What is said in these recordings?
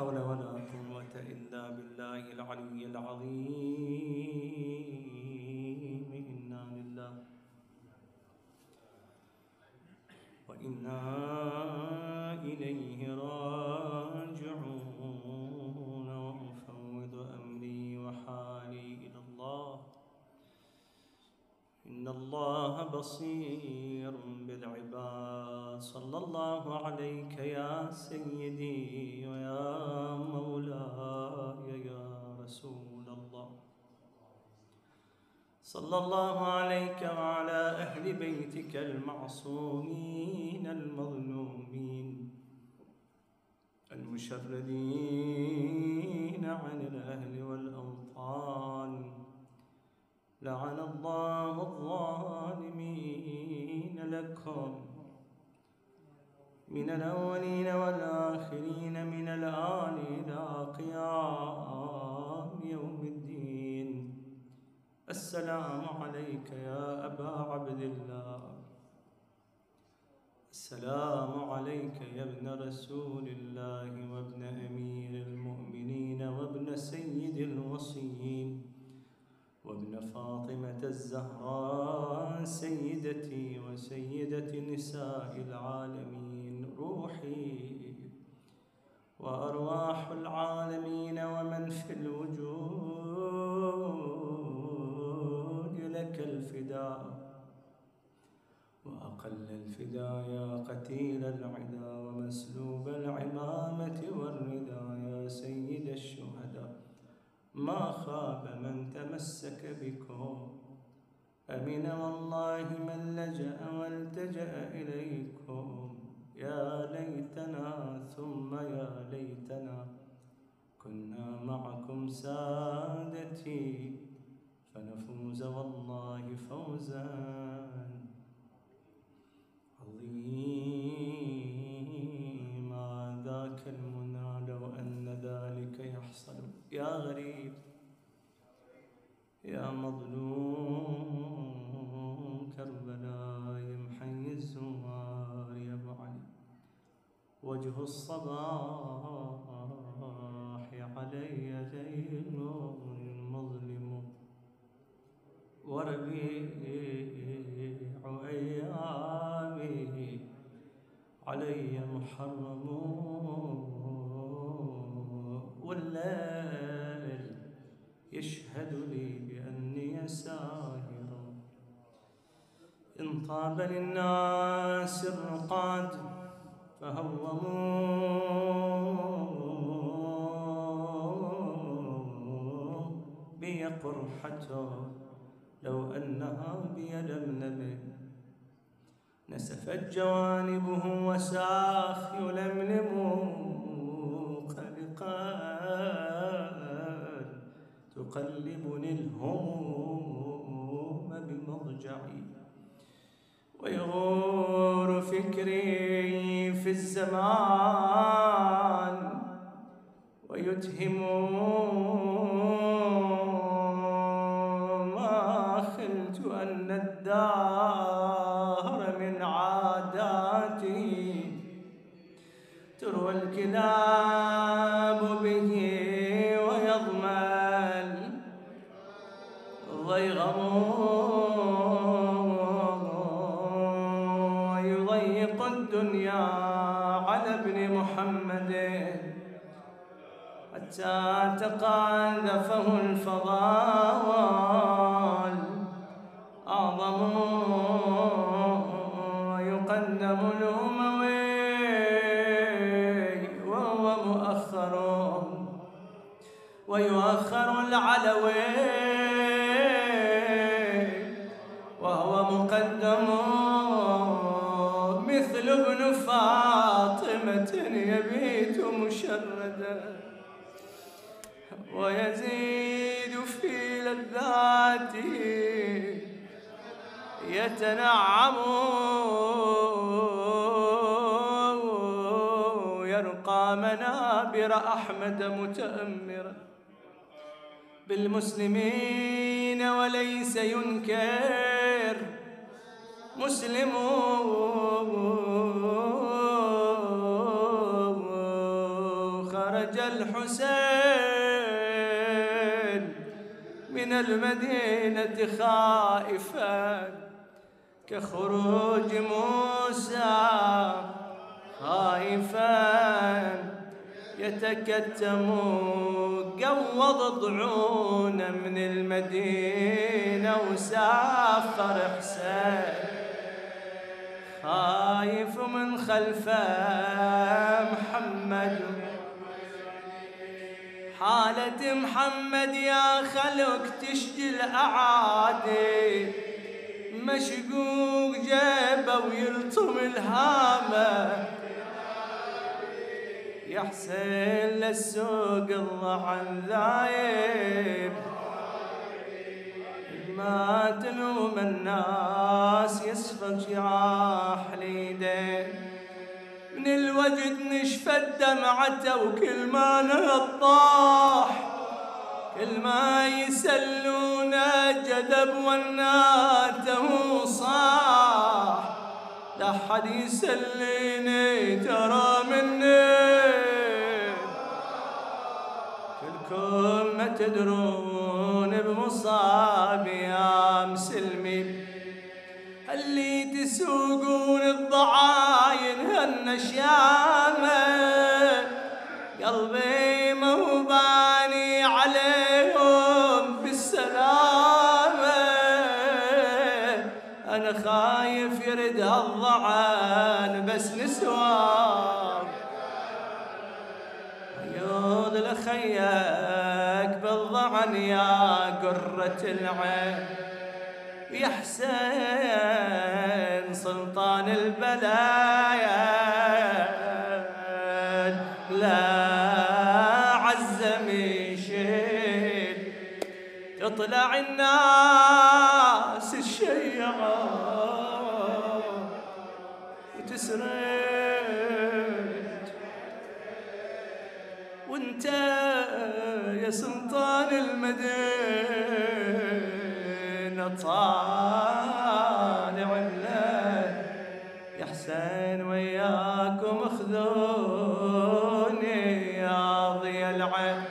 حول ولا قوة إلا بالله العلي العظيم. إنا لله وإنا إليه راجعون. وأفوض أمري وحالي إلى الله. إن الله بصير بالعباد. صلى الله عليك يا سيدي ويا مولاي يا رسول الله. صلى الله عليك وعلى أهل بيتك المعصومين المظلومين المشردين عن الأهل والأوطان. لعن الله الظالمين لكم. من الأولين والآخرين من الآن إلى قيام يوم الدين. السلام عليك يا أبا عبد الله. السلام عليك يا ابن رسول الله وابن أمير المؤمنين وابن سيد الوصيين وابن فاطمة الزهراء سيدتي وسيدة نساء العالمين. روحي. وأرواح العالمين ومن في الوجود لك الفداء. وأقل الفدا يا قتيل العدا ومسلوب العمامة والردى يا سيد الشهداء. ما خاب من تمسك بكم. أمن والله من لجأ والتجأ إليكم. يا ليتنا ثم يا ليتنا كنا معكم سادتي فنفوز والله فوزا عظيما ذاك المنى لو أن ذلك يحصل. يا غريب يا مظلوم. الصباح علي ليل مظلم وربيع أيامي علي محرم والليل يشهد لي بأني ساهر إن طاب للناس الرقاد فهوموا بي قرحة لو أنها بي لملم نسفت جوانبه وساخ يلملم قلقان تقلبني الهموم بمضجعي ويغور فكري في الزمان ويتهم ما خلت أن الدار من عاداتي تروى الكلاب حتى تقاذفه الفضال أعظم يقدم الأموي وهو مؤخر. ويؤخر العلوي وهو مقدم. مثل ابن فاطمة يبيت مشردا. ويزيد في لذاته. يتنعم يرقى منابر أحمد متأمرا. بالمسلمين وليس ينكر مسلم المدينة خائفا كخروج موسى خائفا يتكتم قوض ضعون من المدينة وسافر حسين. خايف من خلفه محمد حالة محمد يا خلق تشجي الأعادي. مشقوق جيبه ويلطم الهامة. يا حسين للسوق الضعن ذايب. ما تلوم الناس يصفق جراح ليدين من الوجد نشفت دمعته وكل ما نطاح كل ما يسلونا جذب وناته صاح. لا حد يسليني ترى مني. كلكم ما تدرون بمصابي يا مسلمين اللي تسوقون الضعاين هالنشامة قلبي ما هو باني عليهم بالسلامة. أنا خايف يرد هالضعان بس نسوان. يوض لخيك بالضعن يا قرة العين. يا حسين سلطان البلايا. تطلع الناس الشيعة. وتسرد وانت يا سلطان المدينة طالع الليل. يا حسين وياكم اخذوني يا ضي العين.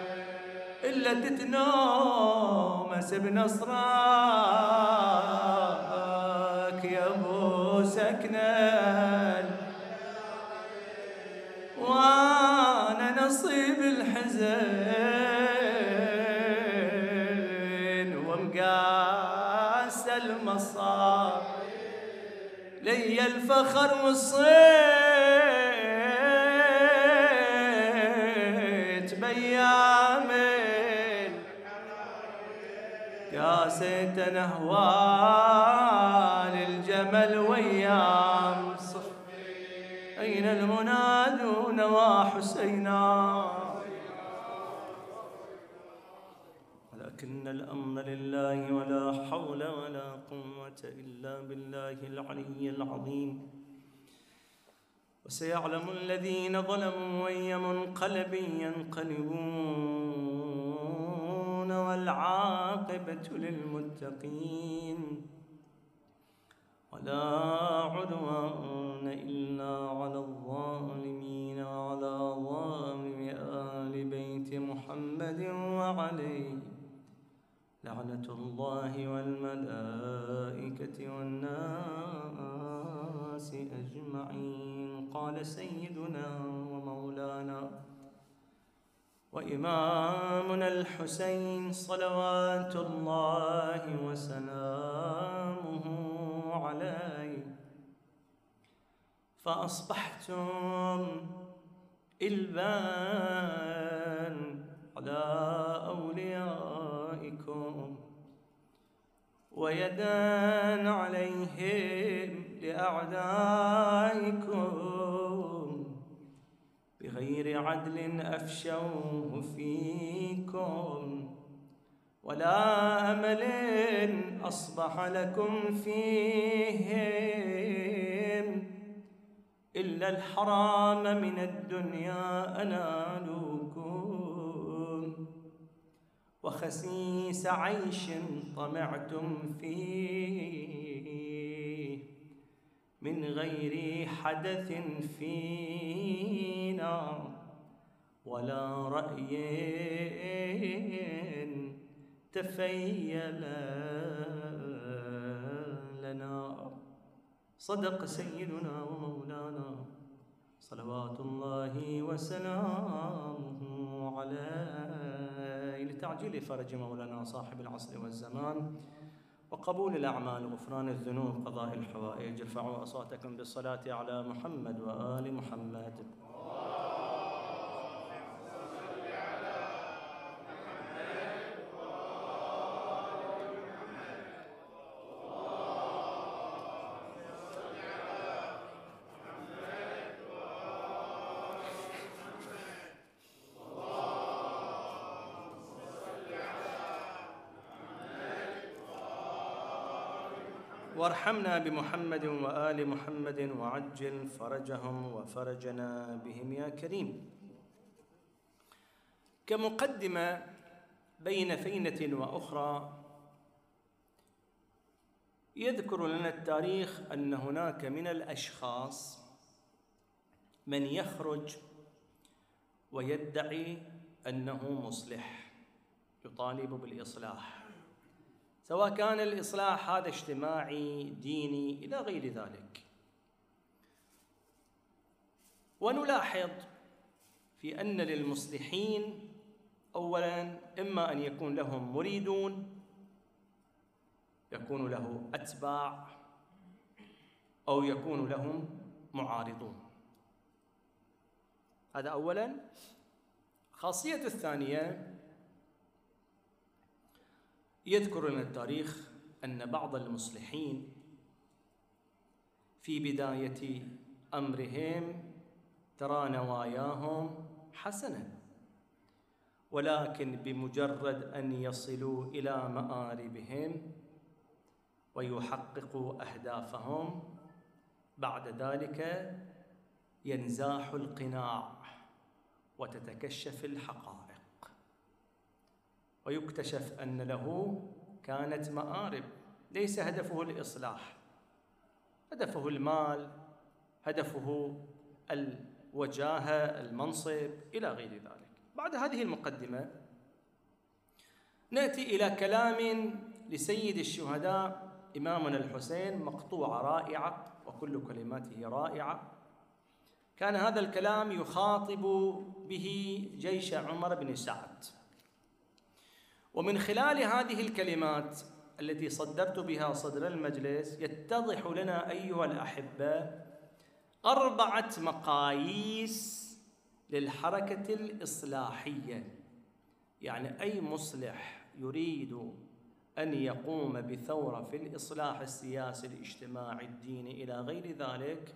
إلا تتنومس بنصرك يا أبو سكنان وأنا نصيب الحزن ومقاس المصاب. لي الفخر وصيت قاسيت نهوال الجمل ويام. أين المنادون وحسينا؟ ولكن الأمر لله ولا حول ولا قوة إلا بالله العلي العظيم. وسيعلم الذين ظلموا أي منقلب ينقلبون. والعاقبة للمتقين. ولا عدوان إلا على الظالمين وعلى ظالم آل بيت محمد وعليه. لعنة الله والملائكة والناس أجمعين. قال سيدنا ومولانا وإمامنا الحسين صلوات الله وسلامه عليه. فأصبحتم إلبان على أوليائكم ويدا عليهم لأعدائكم. بغير عدل أفشوه فيكم ولا أمل أصبح لكم فيهم إلا الحرام من الدنيا أنالوكم وخسيس عيش طمعتم فيه من غير حدث فينا ولا رأي تفيل لنا. صدق سيدنا ومولانا صلوات الله وسلامه عليه. لتعجيل فرج مولانا صاحب العصر والزمان. وقبول الأعمال وغفران الذنوب قضاء الحوائج ارفعوا أصواتكم بالصلاة على محمد وآل محمد. وارحمنا بمحمد وآل محمد وعجل فرجهم وفرجنا بهم يا كريم. كمقدمة بين فينة وأخرى يذكر لنا التاريخ أن هناك من الأشخاص من يخرج ويدعي أنه مصلح يطالب بالإصلاح. سواء كان الإصلاح هذا اجتماعي ديني إلى غير ذلك. ونلاحظ في أن للمصلحين أولا إما أن يكون لهم مريدون يكون له أتباع أو يكون لهم معارضون. هذا أولا. خاصية الثانية يذكر لنا التاريخ أن بعض المصلحين في بداية أمرهم ترى نواياهم حسنة ولكن بمجرد أن يصلوا إلى مآربهم ويحققوا أهدافهم بعد ذلك ينزاح القناع وتتكشف الحقائق ويكتشف أن له كانت مآرب. ليس هدفه الإصلاح. هدفه المال هدفه الوجاهة المنصب إلى غير ذلك. بعد هذه المقدمة نأتي إلى كلام لسيد الشهداء إمامنا الحسين مقطوعة رائعة وكل كلماته رائعة. كان هذا الكلام يخاطب به جيش عمر بن سعد. ومن خلال هذه الكلمات التي صدرت بها صدر المجلس يتضح لنا أيها الأحبة أربعة مقاييس للحركة الإصلاحية. يعني أي مصلح يريد أن يقوم بثورة في الإصلاح السياسي الاجتماعي الديني إلى غير ذلك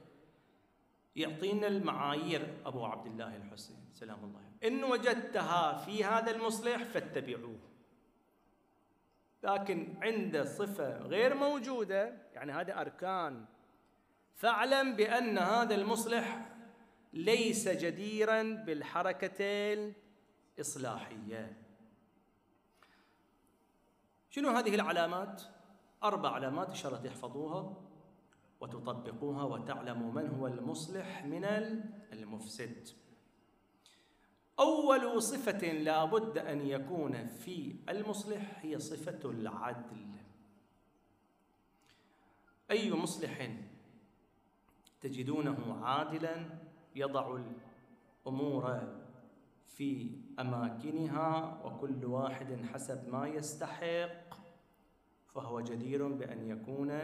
يعطينا المعايير. أبو عبد الله الحسين سلام الله إن وجدتها في هذا المصلح فاتبعوه. لكن عنده صفة غير موجودة يعني هذا أركان. فاعلم بأن هذا المصلح ليس جديرا بالحركة الإصلاحية. شنو هذه العلامات؟ أربع علامات إن شاء الله تحفظوها وتطبقوها وتعلموا من هو المصلح من المفسد. أول صفة لا بد أن يكون في المصلح هي صفة العدل. أي مصلح تجدونه عادلا يضع الأمور في أماكنها وكل واحد حسب ما يستحق فهو جدير بأن يكون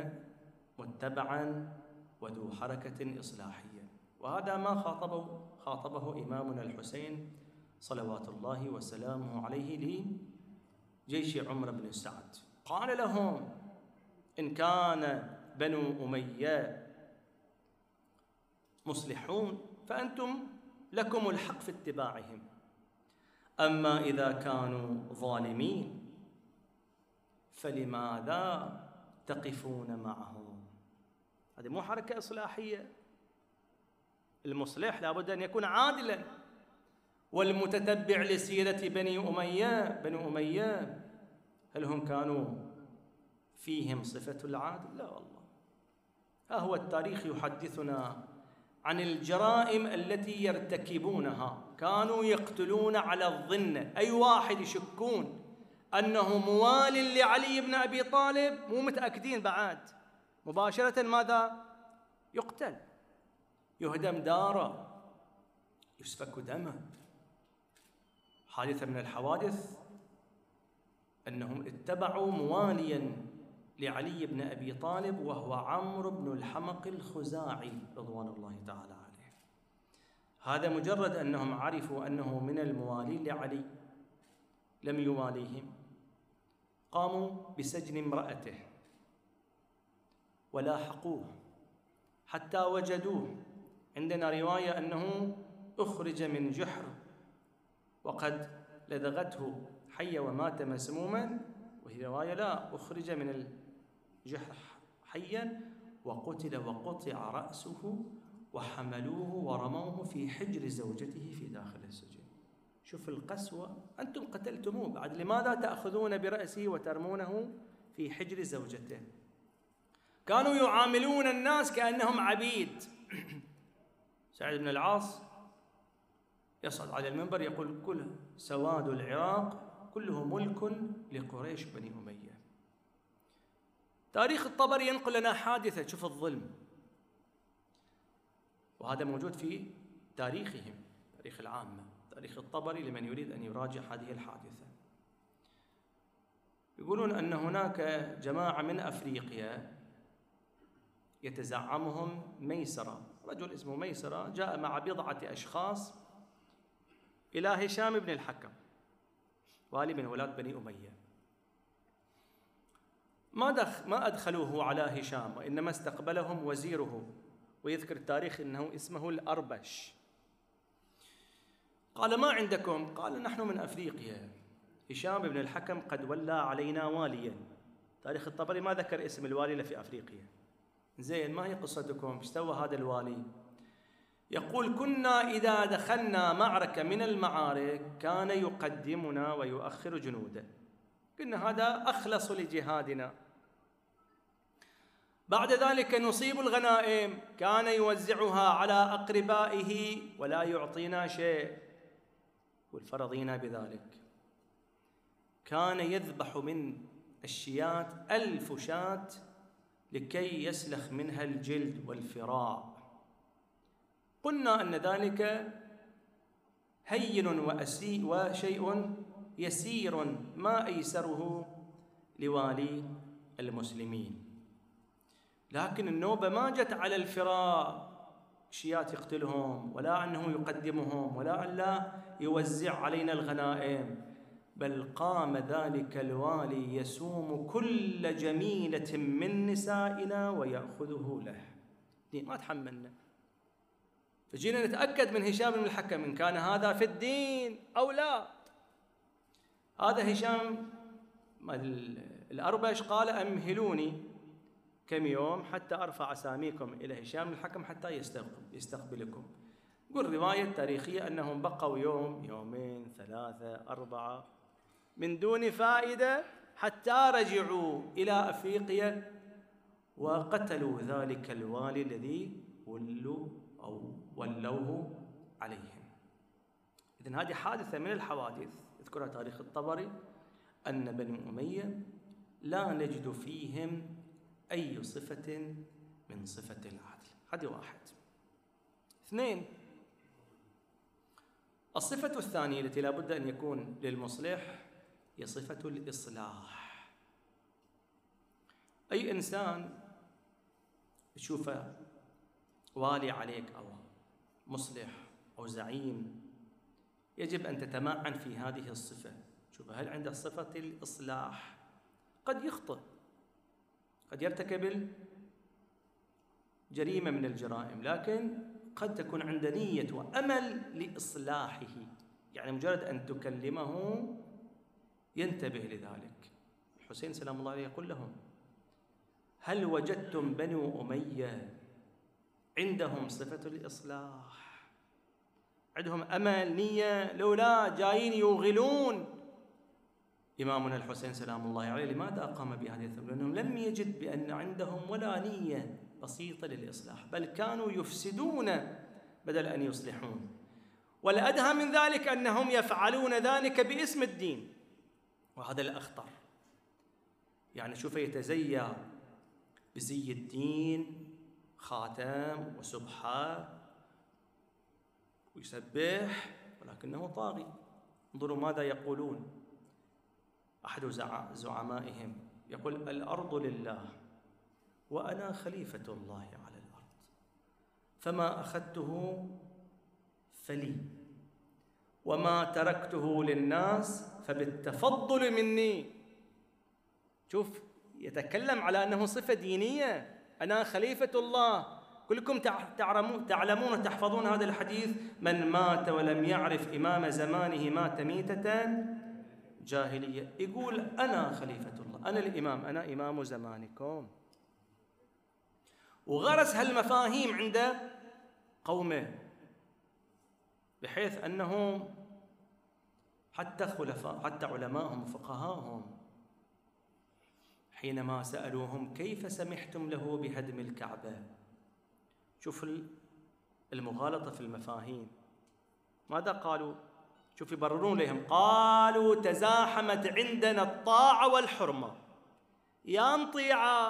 متبعا وذو حركة إصلاحية. وهذا ما خاطبه خاطبه إمامنا الحسين صلوات الله وسلامه عليه لجيش عمر بن سعد. قال لهم إن كان بنو أمية مصلحون فأنتم لكم الحق في اتباعهم. أما إذا كانوا ظالمين فلماذا تقفون معهم؟ هذه مو حركة إصلاحية. المصلح لابد أن يكون عادلا. والمتتبع لسيرة بني أمية بني أمية هل هم كانوا فيهم صفة العادل؟ لا والله. ها هو التاريخ يحدثنا عن الجرائم التي يرتكبونها. كانوا يقتلون على الظن. أي واحد يشكون أنه موال لعلي بن أبي طالب؟ مو متأكدين بعد. مباشرة ماذا؟ يقتل. يهدم داره يسفك دمه. حادثة من الحوادث أنهم اتبعوا مواليا لعلي بن أبي طالب وهو عمرو بن الحمق الخزاعي رضوان الله تعالى عليه. هذا مجرد أنهم عرفوا أنه من الموالين لعلي لم يواليهم. قاموا بسجن امرأته ولاحقوه حتى وجدوه. عندنا رواية أنه أخرج من جحر وقد لدغته حية ومات مسموما وهي رواية لا أخرج من الجحر حيا وقتل وقطع رأسه وحملوه ورموه في حجر زوجته في داخل السجن. شوف القسوة أنتم قتلتموه بعد لماذا تأخذون برأسه وترمونه في حجر زوجته؟ كانوا يعاملون الناس كأنهم عبيد. سعيد بن العاص يصعد على المنبر يقول كل سواد العراق كله ملك لقريش بني أمية. تاريخ الطبري ينقل لنا حادثة شوف الظلم. وهذا موجود في تاريخهم تاريخ العامة تاريخ الطبري لمن يريد أن يراجع هذه الحادثة. يقولون أن هناك جماعة من أفريقيا يتزعمهم ميسرة. رجل اسمه ميسرة جاء مع بضعة أشخاص إلى هشام بن الحكم والي من ولاة بني أمية. ما دخ ما أدخلوه على هشام وإنما استقبلهم وزيره ويذكر التاريخ أنه اسمه الأربش. قال ما عندكم؟ قال نحن من أفريقيا. هشام بن الحكم قد ولى علينا واليا. تاريخ الطبري ما ذكر اسم الوالي في أفريقيا. زين ما هي قصتكم؟ إيش سوى هذا الوالي؟ يقول كنا إذا دخلنا معركة من المعارك كان يقدمنا ويؤخر جنوده. قلنا هذا أخلص لجهادنا. بعد ذلك نصيب الغنائم. كان يوزعها على أقربائه ولا يعطينا شيء. والفرضينا بذلك. كان يذبح من الشيات ألف شاة لكي يسلخ منها الجلد والفراء قلنا أن ذلك هين وأسي وشيء يسير ما أيسره لوالي المسلمين. لكن النوبة ما جت على الفراء شيات يقتلهم ولا أنه يقدمهم ولا أن لا يوزع علينا الغنائم. بل قام ذلك الوالي يسوم كل جميلة من نسائنا ويأخذه له. دي ما تحملنا. فجينا نتأكد من هشام بن الحكم إن كان هذا في الدين أو لا. هذا هشام الأربش قال أمهلوني كم يوم حتى أرفع أساميكم إلى هشام الحكم حتى يستقبلكم. قل رواية تاريخية أنهم بقوا يوم يومين ثلاثة أربعة. من دون فائدة حتى رجعوا إلى أفريقيا وقتلوا ذلك الوالي الذي ولوا أو ولوه عليهم. إذن هذه حادثة من الحوادث. يذكرها تاريخ الطبري. أن بني أمية لا نجد فيهم أي صفة من صفة العدل. هذه واحد. اثنين الصفة الثانية التي لا بد أن يكون للمصلح هي صفة الإصلاح. أي إنسان تشوفه والي عليك أو مصلح أو زعيم يجب أن تتمعن في هذه الصفة. شوف هل عنده صفة الإصلاح؟ قد يخطئ قد يرتكب جريمة من الجرائم لكن قد تكون عنده نية وأمل لإصلاحه. يعني مجرد أن تكلمه ينتبه لذلك. الحسين سلام الله عليه يقول لهم هل وجدتم بنو أمية عندهم صفة الإصلاح؟ عندهم أمل نية لولا جايين يوغلون. إمامنا الحسين سلام الله عليه لماذا قام بهذه الثورة؟ لأنهم لم يجد بأن عندهم ولا نية بسيطة للإصلاح بل كانوا يفسدون بدل أن يصلحون. والأدهى من ذلك أنهم يفعلون ذلك باسم الدين. وهذا الأخطر. يعني شوف يتزيى بزي الدين خاتم وسبحة ويسبح ولكنه طاغي. انظروا ماذا يقولون. أحد زعمائهم يقول الأرض لله وأنا خليفة الله على الأرض. فما أخذته فلي. وما تركته للناس فبالتفضل مني. شوف يتكلم على أنه صفة دينية. أنا خليفة الله. كلكم تعلمون وتحفظون هذا الحديث. من مات ولم يعرف إمام زمانه مات ميتة جاهلية. يقول أنا خليفة الله. أنا الإمام. أنا إمام زمانكم. وغرس هالمفاهيم عند قومه. بحيث أنهم حتى خلفاء حتى علماءهم وفقهاهم حينما سألوهم كيف سمحتم له بهدم الكعبة؟ شوف المغالطة في المفاهيم. ماذا قالوا؟ شوف يبررون لهم. قالوا تزاحمت عندنا الطاعة والحرمة. يا نطيع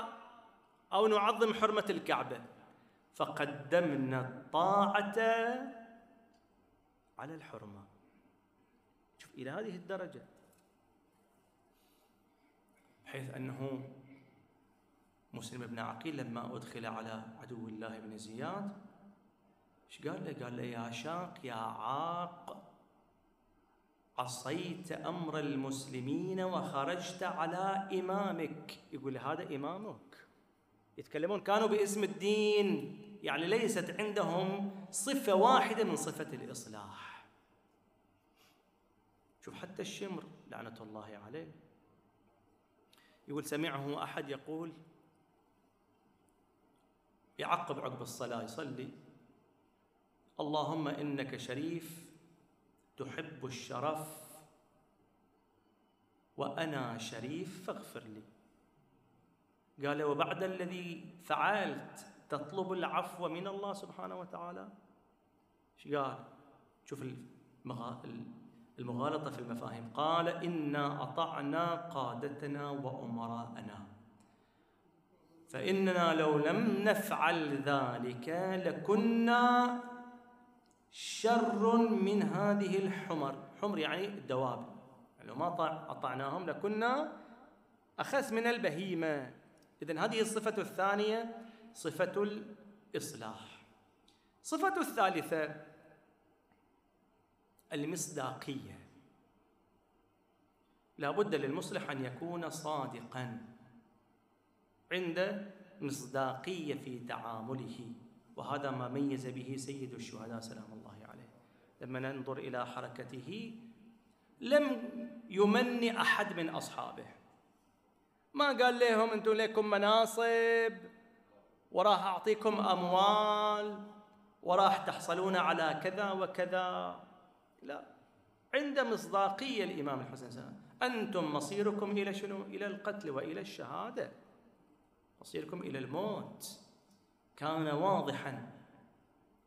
أو نعظم حرمة الكعبة. فقدمنا الطاعة على الحرمة. شوف إلى هذه الدرجة. بحيث أنه مسلم بن عقيل لما أدخل على عدو الله بن زياد إيش قال له؟ قال له يا شاق يا عاق عصيت أمر المسلمين وخرجت على إمامك. يقول هذا إمامك. يتكلمون كانوا باسم الدين. يعني ليست عندهم صفة واحدة من صفة الإصلاح. شوف حتى الشمر لعنة الله عليه. يقول سمعه أحد يقول يعقب عقب الصلاة يصلي اللهم إنك شريف تحب الشرف وأنا شريف فاغفر لي. قال وبعد الذي فعلت تطلب العفو من الله سبحانه وتعالى؟ إيش قال؟ شوف المغالطة في المفاهيم. قال إنا أطعنا قادتنا وأمراءنا. فإننا لو لم نفعل ذلك لكنا شر من هذه الحمر. حمر يعني الدواب. لو ما أطعناهم لكنا أخس من البهيمة. إذن هذه الصفة الثانية صفة الإصلاح. صفة الثالثة المصداقية. لا بد للمصلح أن يكون صادقا عند مصداقية في تعامله وهذا ما ميز به سيد الشهداء سلام الله عليه. لما ننظر إلى حركته لم يمن أحد من أصحابه. ما قال لهم أنتم لكم مناصب وراح أعطيكم أموال وراح تحصلون على كذا وكذا. لا. عند مصداقية الإمام الحسن سلام أنتم مصيركم إلى شنو؟ إلى القتل وإلى الشهادة. مصيركم إلى الموت. كان واضحا.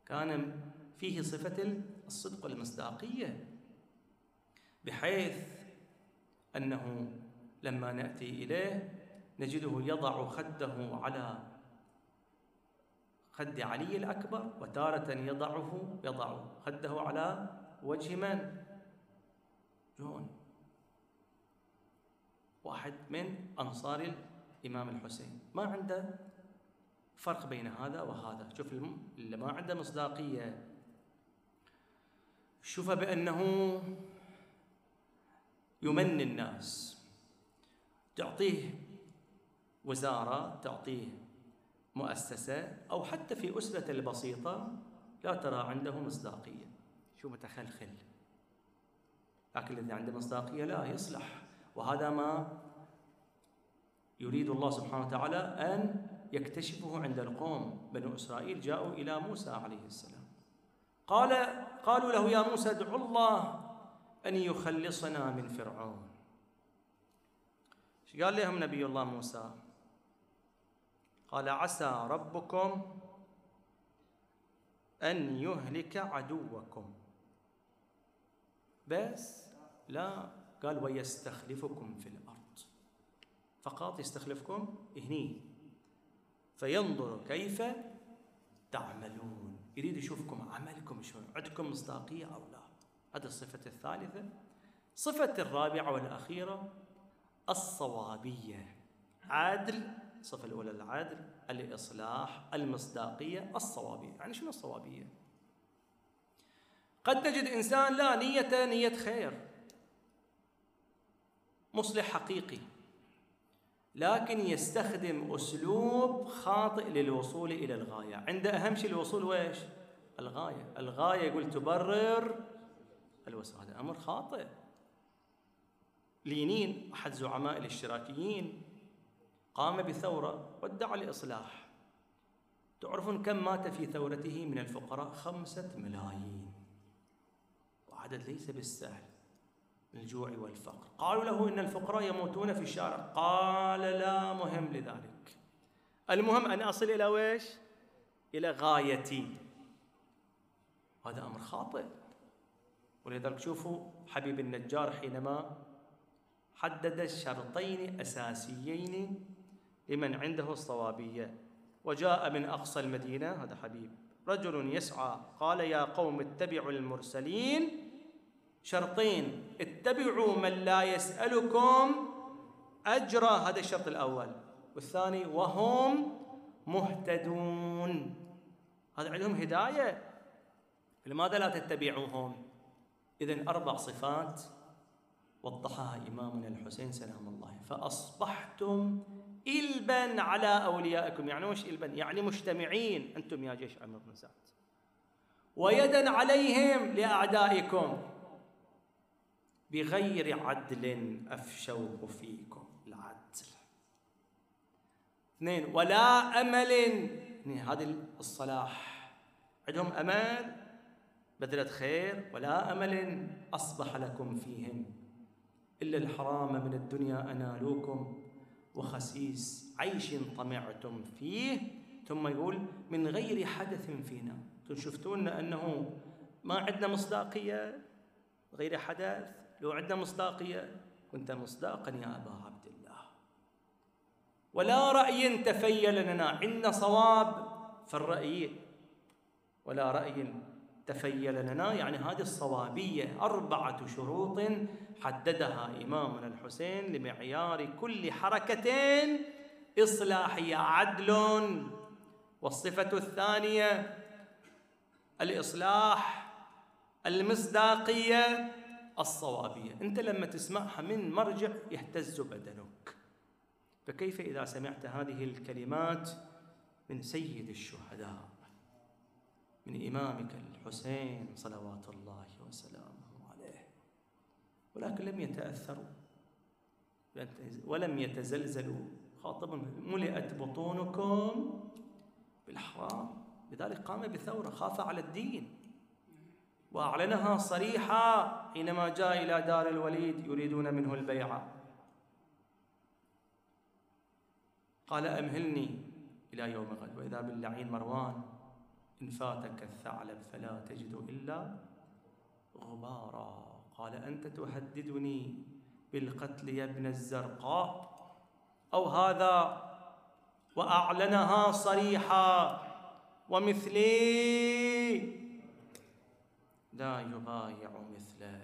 كان فيه صفة الصدق والمصداقية. بحيث أنه لما نأتي إليه نجده يضع خده على خد علي الأكبر وتارة يضعه يضع خده على وجه من؟ جون. واحد من أنصار الإمام الحسين. ما عنده فرق بين هذا وهذا. شوف اللي ما عنده مصداقية. شوف بأنه يمن الناس. تعطيه وزارة تعطيه مؤسسة أو حتى في أسرة البسيطة لا ترى عنده مصداقية. شو متخلخل. لكن الذي عنده مصداقية لا يصلح. وهذا ما يريد الله سبحانه وتعالى أن يكتشفه عند القوم بنو إسرائيل جاءوا إلى موسى عليه السلام. قال قالوا له يا موسى ادع الله أن يخلصنا من فرعون. قال لهم نبي الله موسى؟ قال عسى ربكم أن يهلك عدوكم. بس لا قال ويستخلفكم في الأرض. فقط يستخلفكم هني. فينظر كيف تعملون. يريد يشوفكم عملكم شلون عندكم مصداقية أو لا. هذه الصفة الثالثة. صفة الرابعة والأخيرة الصوابية. عدل الصفة الأولى العدل الإصلاح المصداقية الصوابية. يعني شنو الصوابية؟ قد تجد إنسان لا نية نية خير. مصلح حقيقي. لكن يستخدم أسلوب خاطئ للوصول إلى الغاية. عنده أهم شيء الوصول ويش الغاية. الغاية يقول تبرر الوسائل هذا أمر خاطئ. لينين أحد زعماء الاشتراكيين قام بثورة وادعى الإصلاح تعرفون كم مات في ثورته من الفقراء؟ خمسة ملايين. وعدد ليس بالسهل الجوع والفقر. قالوا له إن الفقراء يموتون في الشارع. قال لا مهم لذلك. المهم أن أصل إلى ويش إلى غايتي هذا أمر خاطئ. ولذلك شوفوا حبيب النجار حينما حدد شرطين أساسيين لمن عنده الصوابية. وجاء من أقصى المدينة هذا حبيب رجل يسعى قال يا قوم اتبعوا المرسلين شرطين. اتبعوا من لا يسألكم أجرا هذا الشرط الأول. والثاني وهم مهتدون. هذا عندهم هداية. لماذا لا تتبعوهم؟ إذن أربع صفات وضحها إمامنا الحسين سلام الله. فأصبحتم إلبا على أوليائكم. يعني وش إلبا يعني مجتمعين. أنتم يا جيش عمرو بن سعد. ويدا عليهم لأعدائكم. بغير عدل أفشوه فيكم العدل. اثنين ولا أمل. هذه الصلاح. عندهم أمل بذلة خير ولا أمل. أصبح لكم فيهم. إلا الحرام من الدنيا أنالوكم وخسيس عيش طمعتم فيه. ثم يقول من غير حدث فينا. شفتون أنه ما عندنا مصداقية غير حدث. لو عندنا مصداقية كنت مصداقا يا أبا عبد الله. ولا رأي تفيل لنا. عندنا صواب في الرأي ولا رأي تفيل لنا. يعني هذه الصوابية أربعة شروط حددها إمامنا الحسين لمعيار كل حركة إصلاحية. عدل والصفة الثانية الإصلاح المصداقية الصوابية. أنت لما تسمعها من مرجع يهتز بدنك. فكيف إذا سمعت هذه الكلمات من سيد الشهداء؟ من إمامك الحسين صلوات الله وسلامه عليه. ولكن لم يتأثروا. ولم يتزلزلوا. خاطب ملئت بطونكم بالحرام لذلك قام بثورة خاف على الدين. وأعلنها صريحة حينما جاء إلى دار الوليد يريدون منه البيعة قال أمهلني إلى يوم غد وإذا باللعين مروان إن فاتك الثعلب فلا تجد إلا غبارا. قال أنت تهددني بالقتل يا ابن الزرقاء؟ أو هذا وأعلنها صريحا ومثلي؟ لا يبايع مثله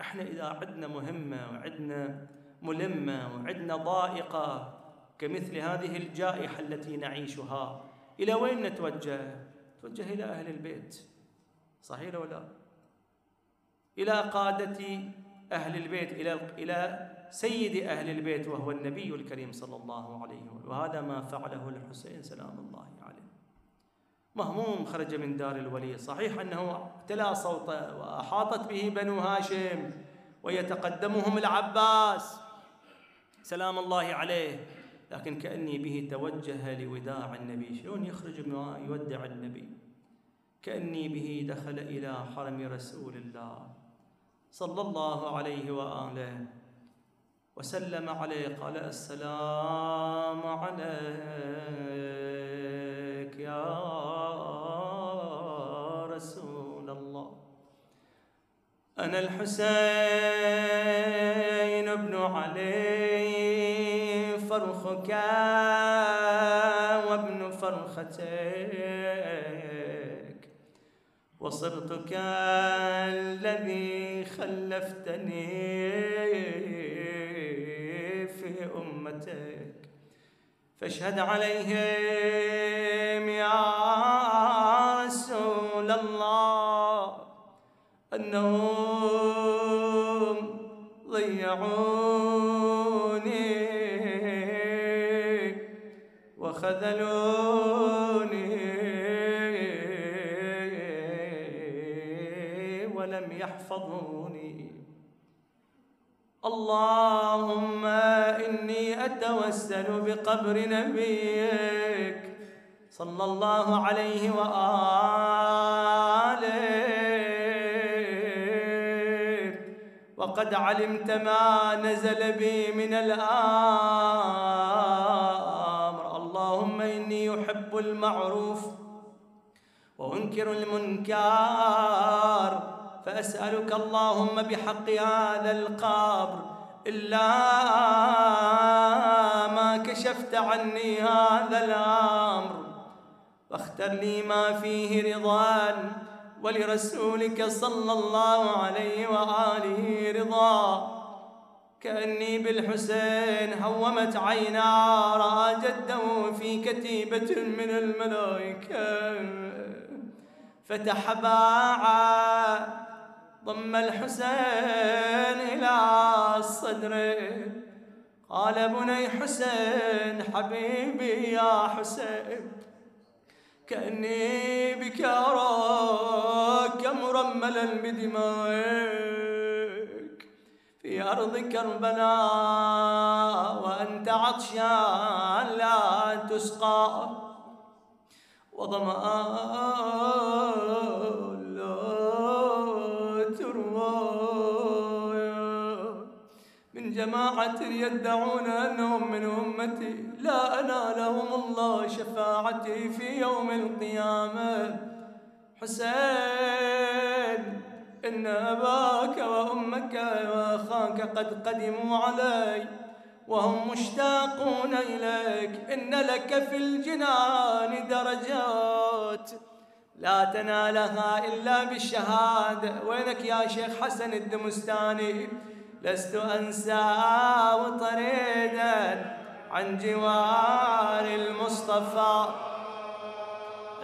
إحنا إذا عندنا مهمة وعندنا ملمة وعندنا ضائقة كمثل هذه الجائحة التي نعيشها إلى وين نتوجه؟ نتوجه إلى أهل البيت صحيح ولا لا؟ إلى قادة أهل البيت إلى إلى سيد أهل البيت وهو النبي الكريم صلى الله عليه وسلم وهذا ما فعله الحسين سلام الله عليه مهموم خرج من دار الولي. صحيح أنه تلا صوته وأحاطت به بنو هاشم ويتقدمهم العباس. سلام الله عليه. لكن كأني به توجه لوداع النبي. شلون يخرج يودع النبي؟ كأني به دخل إلى حرم رسول الله صلى الله عليه وآله وسلم عليه. قال السلام عليك يا أنا الحسين بن علي فرخك وابن فرختك. وصرت كالذي خلفتني أمتك. فاشهد عليهم يا رسول الله أنهم ضيعوني وخذلوني ولم يحفظوني. اللهم إني أتوسل بقبر نبيك صلى الله عليه وآله وقد علمت ما نزل بي من الأمر. اللهم إني أحب المعروف وأنكر المنكر فأسألك اللهم بحق هذا القبر إلا ما كشفت عني هذا الأمر. واختر لي ما فيه رضوان ولرسولك صلى الله عليه وآله رضا. كأني بالحسين هومت عينا رأى جده في كتيبة من الملائكة. فتحباعا ضم الحسين إلى الصدر قال بني حسين حبيبي يا حسين. كأني بك أراك مرملا بدمائك. في أرض كربلاء وأنت عطشان لا تسقى. وظمآن جماعة يدعون أنهم من أمتي. لا أنالهم الله شفاعتي في يوم القيامة. حسين إن أباك وأمك وأخاك قد قدموا علي وهم مشتاقون إليك. إن لك في الجنان درجات. لا تنالها إلا بالشهادة. وينك يا شيخ حسن الدمستاني؟ لست أنسى طريدا عن جوار المصطفى.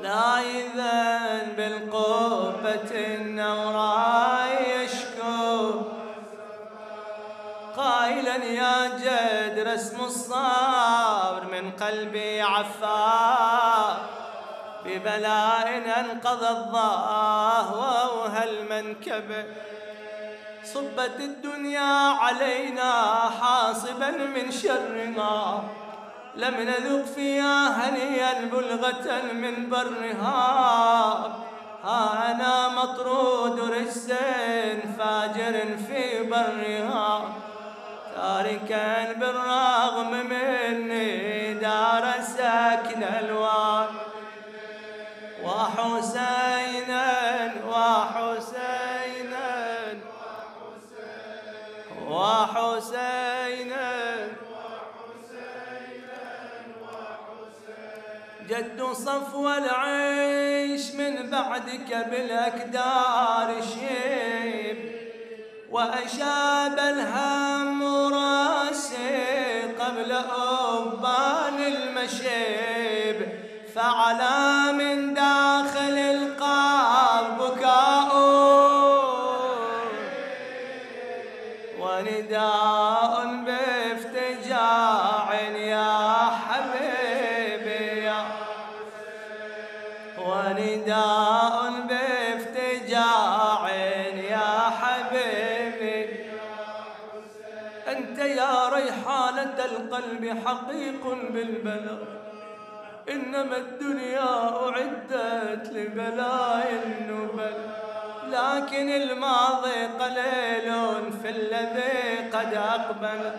لا إذن بالقبة النوراء يشكو. قائلا يا جد رسم الصبر من قلبي عفا. ببلاء انقضى الظاه وهل من كبر صبت الدنيا علينا حاصبا من شرها لم نذق فيها هنيا بلغة من برها. ها أنا مطرود رجس فاجر في برها. تاركا بالرغم مني دار ساكن وحسينا وحسينا وحسينا جد صفو العيش من بعدك بالأكدار شيب وأشاب الهم راسي قبل أبان المشيب فعلى من داخل القلب القلب حقيق بالبلاء. إنما الدنيا أعدت لبلاء النبل. لكن الماضي قليل في الذي قد أقبل.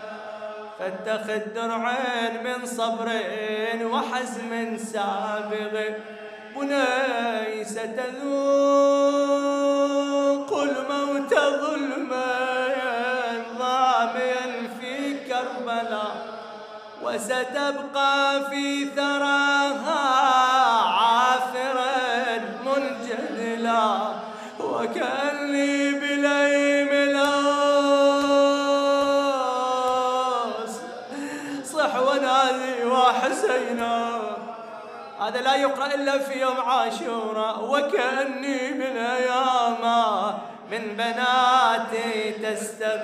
فاتخذ درعين من صبرين وحزم سابغ. بني ستذوق الموت ظلما وستبقى في ثراها عافرا منجدلا وكأني بليم الأص صح ونادي وحسينا. هذا لا يقرأ إلا في يوم عاشوراء. وكأني بالأيام من بناتي تستغ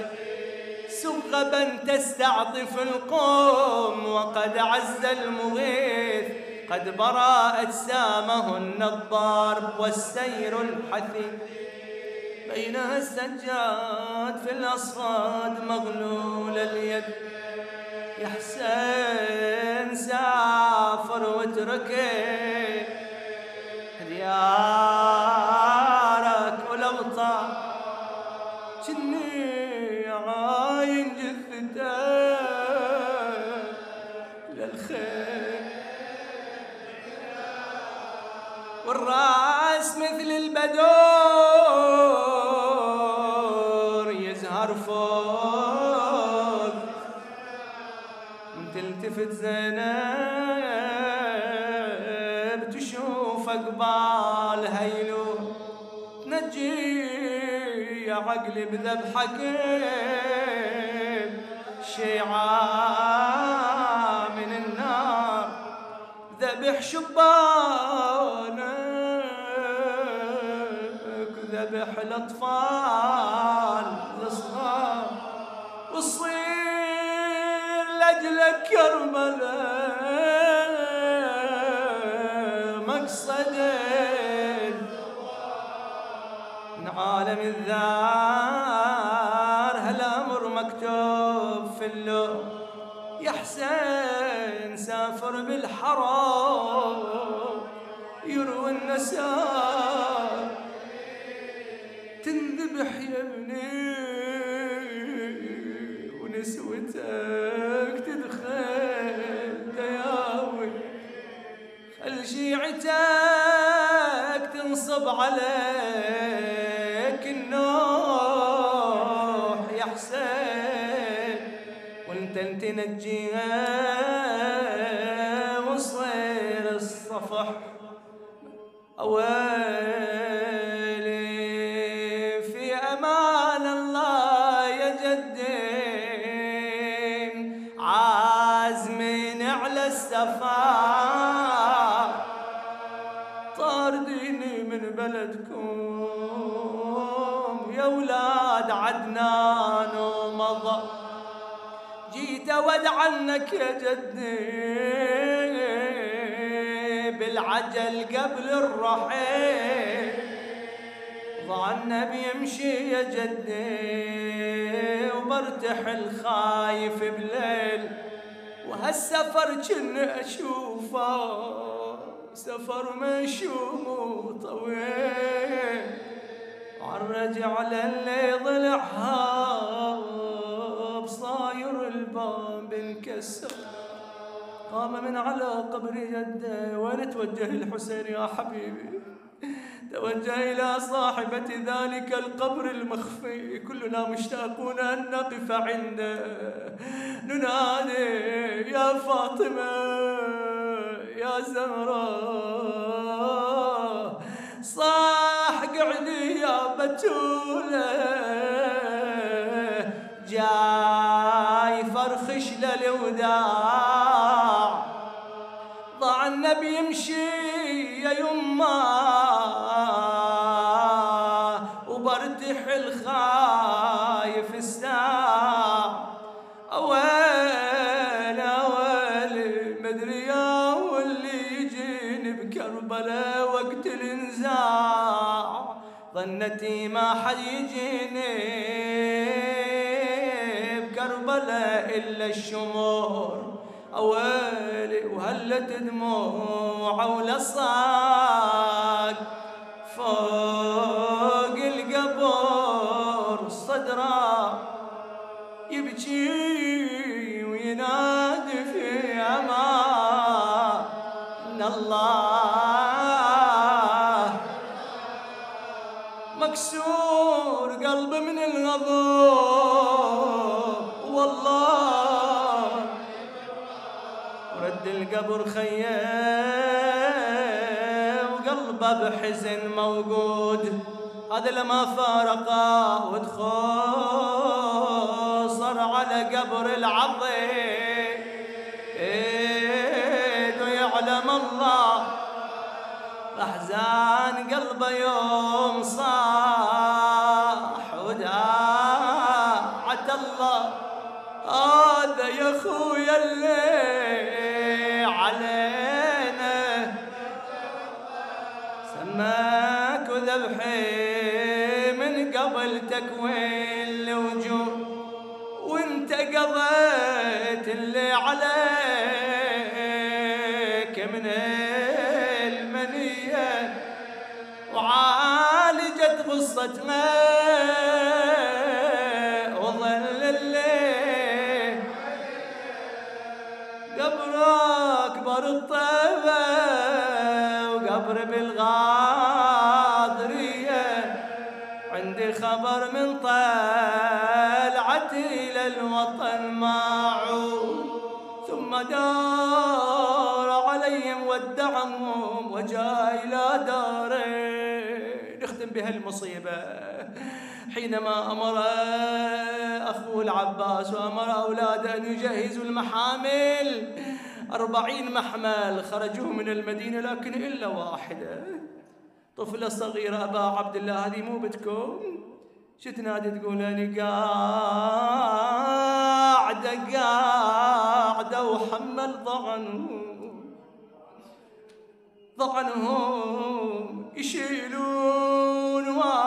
سغبا تستعطف القوم وقد عز المغيث. قد برا أجسامهن الضارب والسير الحثيث. بينها السجاد في الأصفاد مغلول اليد. يا حسين سافر واتركه. ديارك البدور يزهر فوق. تلتفت زينب تشوف أقبال هيلو. تنجي عقلي بذبحك شيعة من النار. ذبح شبانك ذبح الأطفال الصغار وصير لأجلك كربلاء مقصدين من عالم الذار هالأمر مكتوب في اللوح يا حسين سافر بالحرام يروي النساء شيعتك تنصب عليك النوح يا حسين. وانت تنجيها وصير الصفح أويلي عنك يا جدي بالعجل قبل الرحيل. ظن بيمشي يا جدي وبرتحل خايف بليل. وهالسفر كن أشوفه سفر مشوم وطويل. عالرجع للي ضلعها بصاير الباب انكسر قام من على قبر جده وين توجه الحسين يا حبيبي توجه إلى صاحبة ذلك القبر المخفي. كلنا مشتاقون أن نقف عنده. ننادي يا فاطمة يا زهراء صاح قعدي يا بتولة. فرخش للوداع ضاع النبي يمشي يا يما. وبرتحل خايف الساعة أويل أويل مدري يا واللي يجيني بكربلاء وقت الإنزاع. ظنتي ما حد يجيني. إلا الشمور. أويلي وهلت دموع ولصاق فوق القبر صدره يبكي وينادي في أمان الله. مكسور رد القبر خيه وقلبه بحزن موجود. هذا لما فارقه ودخل صار على قبر العظيم. ويعلم الله أحزان قلبه يوم صاح وداعت الله. هذا يا خويا اللي قبل تكوين الوجود وانت قضيت اللي عليك من المنية. وعالجت غصتنا وظل الليل. قبر أكبر دار عليهم ودعهم وجاء إلى داري نختم بهالمصيبة. حينما أمر أخوه العباس وأمر أولاده أن يجهزوا المحامل أربعين محمل خرجوا من المدينة لكن إلا واحدة. طفلة صغيرة أبا عبد الله هذه مو بتكم شو تنادي تقول أنا قاعدة وحمل ضغن ضعنهم يشيلون وأنا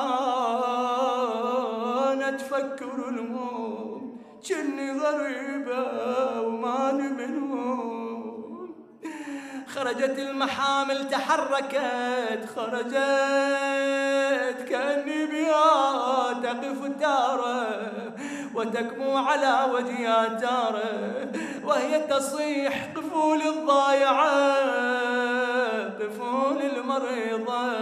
تفكر الموت جني غريبة وماني منهم خرجت المحامل تحركت خرجت كأني بها تقف تارة وتكمو على وجهها تارة وهي تصيح قفول الضايعة قفول المريضة.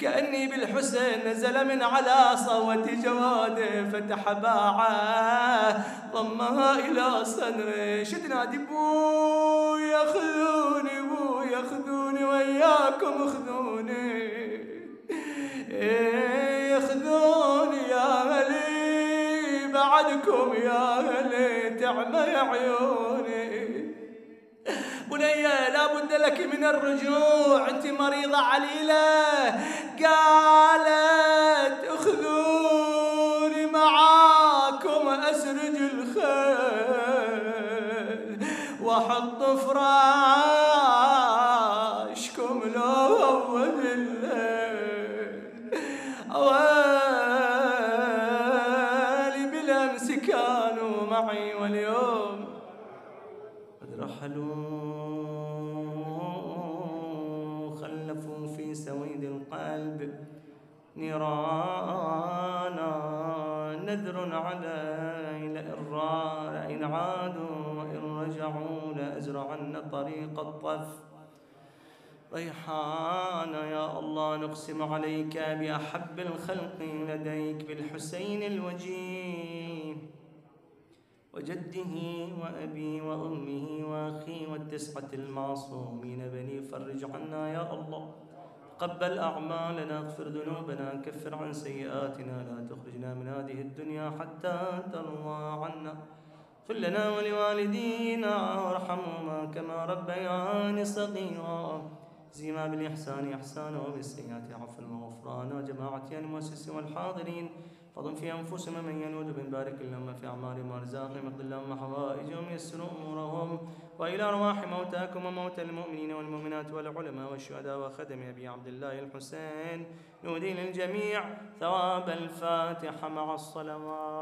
كأني بالحسن نزل من على صوت جواده فتح باعه ضمها إلى صدره شدنا. بو ياخذوني بو ياخذوني وياكم خذوني ياخذوني بعدكم يا هلي تعمى عيوني. بنية لابد لك من الرجوع. أنت مريضة عليلة. قالت أخذوني معاكم أسرج الخيل وأحط فراشكم رحلوا خلفوا في سويد القلب. نيرانا نذر علي لئن عادوا وإن رجعوا لأزرعن طريق الطف. ريحانا يا الله نقسم عليك بأحب الخلق لديك بالحسين الوجيه وجده وأبي وأمه وأخي والتسعة المعصومين بني فرج عنا يا الله. قبل أعمالنا اغفر ذنوبنا كفر عن سيئاتنا لا تخرجنا من هذه الدنيا حتى ترضى عنا. اغفر لنا ولوالدينا وارحمهما كما ربياني صغيرا. زيما بالإحسان إحسانا وبالسيئات عفوا وغفرانا. جماعة المؤسسين والحاضرين فضل في أنفسهم من ينود من بارك في أعمالهم وأرزاقهم اقض اللهم حوائجهم يسر أمورهم. وإلى أرواح موتاكم وموتى المؤمنين والمؤمنات والعلماء والشهداء وخدم أبي عبد الله الحسين. نودي للجميع ثواب الفاتحة مع الصلوات.